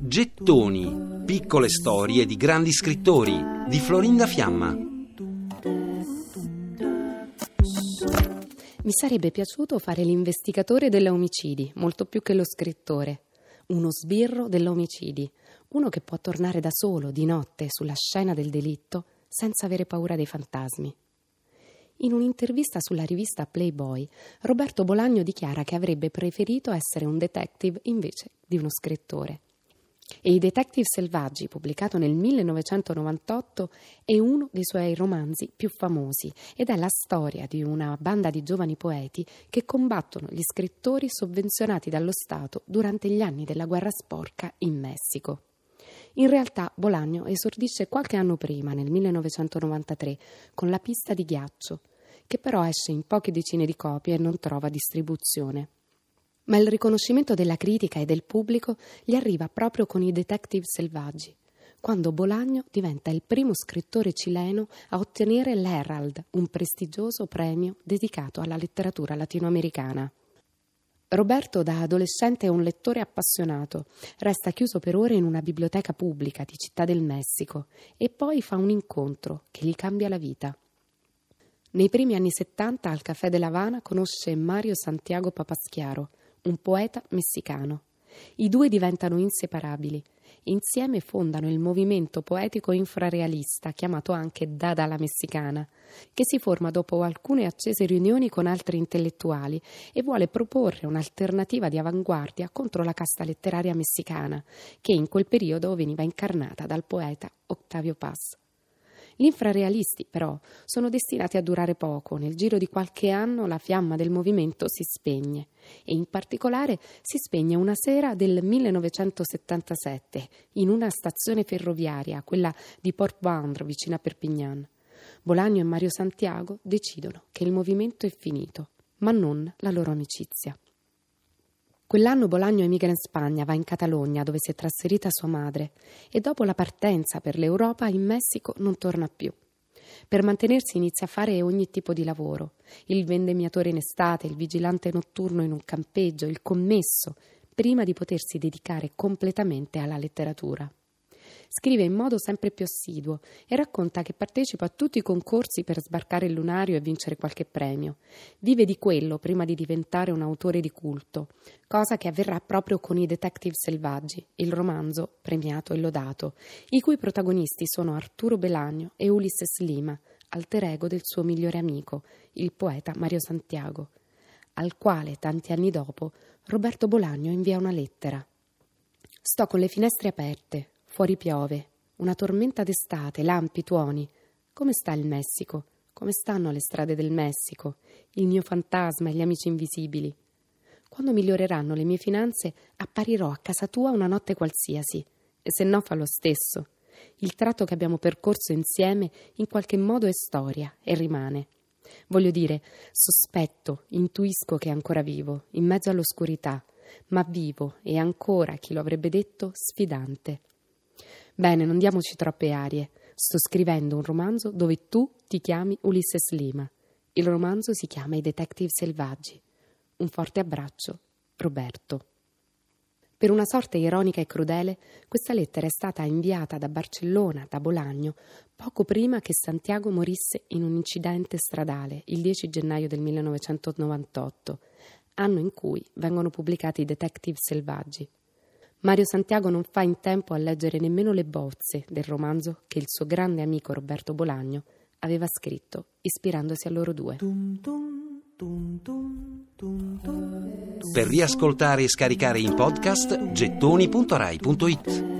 Gettoni, piccole storie di grandi scrittori di Florinda Fiamma. Mi sarebbe piaciuto fare l'investigatore della omicidi, molto più che lo scrittore. Uno sbirro della omicidi, uno che può tornare da solo di notte sulla scena del delitto senza avere paura dei fantasmi. In un'intervista sulla rivista Playboy, Roberto Bolagno dichiara che avrebbe preferito essere un detective invece di uno scrittore. E I Detective Selvaggi, pubblicato nel 1998, è uno dei suoi romanzi più famosi ed è la storia di una banda di giovani poeti che combattono gli scrittori sovvenzionati dallo Stato durante gli anni della guerra sporca in Messico. In realtà Bolagno esordisce qualche anno prima, nel 1993, con La pista di ghiaccio, che però esce in poche decine di copie e non trova distribuzione. Ma il riconoscimento della critica e del pubblico gli arriva proprio con i Detective Selvaggi, quando Bolagno diventa il primo scrittore cileno a ottenere l'Herald, un prestigioso premio dedicato alla letteratura latinoamericana. Roberto da adolescente è un lettore appassionato, resta chiuso per ore in una biblioteca pubblica di Città del Messico e poi fa un incontro che gli cambia la vita. Nei primi anni 70 al Caffè de La Habana conosce Mario Santiago Papaschiaro, un poeta messicano. I due diventano inseparabili. Insieme fondano il movimento poetico infrarealista, chiamato anche Dada la Messicana, che si forma dopo alcune accese riunioni con altri intellettuali e vuole proporre un'alternativa di avanguardia contro la casta letteraria messicana, che in quel periodo veniva incarnata dal poeta Octavio Paz. Gli infrarealisti, però, sono destinati a durare poco. Nel giro di qualche anno la fiamma del movimento si spegne e in particolare si spegne una sera del 1977 in una stazione ferroviaria, quella di Port Boundre, vicino a Perpignan. Bolagno e Mario Santiago decidono che il movimento è finito, ma non la loro amicizia. Quell'anno Bolagno emigra in Spagna, va in Catalogna, dove si è trasferita sua madre, e dopo la partenza per l'Europa in Messico non torna più. Per mantenersi inizia a fare ogni tipo di lavoro: il vendemmiatore in estate, il vigilante notturno in un campeggio, il commesso, prima di potersi dedicare completamente alla letteratura. Scrive in modo sempre più assiduo e racconta che partecipa a tutti i concorsi per sbarcare il lunario e vincere qualche premio. Vive di quello prima di diventare un autore di culto, cosa che avverrà proprio con i Detective Selvaggi, il romanzo premiato e lodato, i cui protagonisti sono Arturo Belagno e Ulysses Lima, alter ego del suo migliore amico, il poeta Mario Santiago, al quale tanti anni dopo Roberto Bolagno invia una lettera. Sto con le finestre aperte, Fuori piove, una tormenta d'estate, lampi, tuoni. Come sta il Messico? Come stanno le strade del Messico? Il mio fantasma e gli amici invisibili. Quando miglioreranno le mie finanze, apparirò a casa tua una notte qualsiasi, e se no fa lo stesso. Il tratto che abbiamo percorso insieme in qualche modo è storia e rimane. Voglio dire, sospetto, intuisco che è ancora vivo, in mezzo all'oscurità, ma vivo e ancora, chi lo avrebbe detto, sfidante. Bene, non diamoci troppe arie. Sto scrivendo un romanzo dove tu ti chiami Ulysses Lima. Il romanzo si chiama I Detective Selvaggi. Un forte abbraccio, Roberto. Per una sorte ironica e crudele, questa lettera è stata inviata da Barcellona, da Bolagno, poco prima che Santiago morisse in un incidente stradale il 10 gennaio del 1998, anno in cui vengono pubblicati i Detective Selvaggi. Mario Santiago non fa in tempo a leggere nemmeno le bozze del romanzo che il suo grande amico Roberto Bolagno aveva scritto, ispirandosi a loro due. Per riascoltare e scaricare in podcast gettoni.rai.it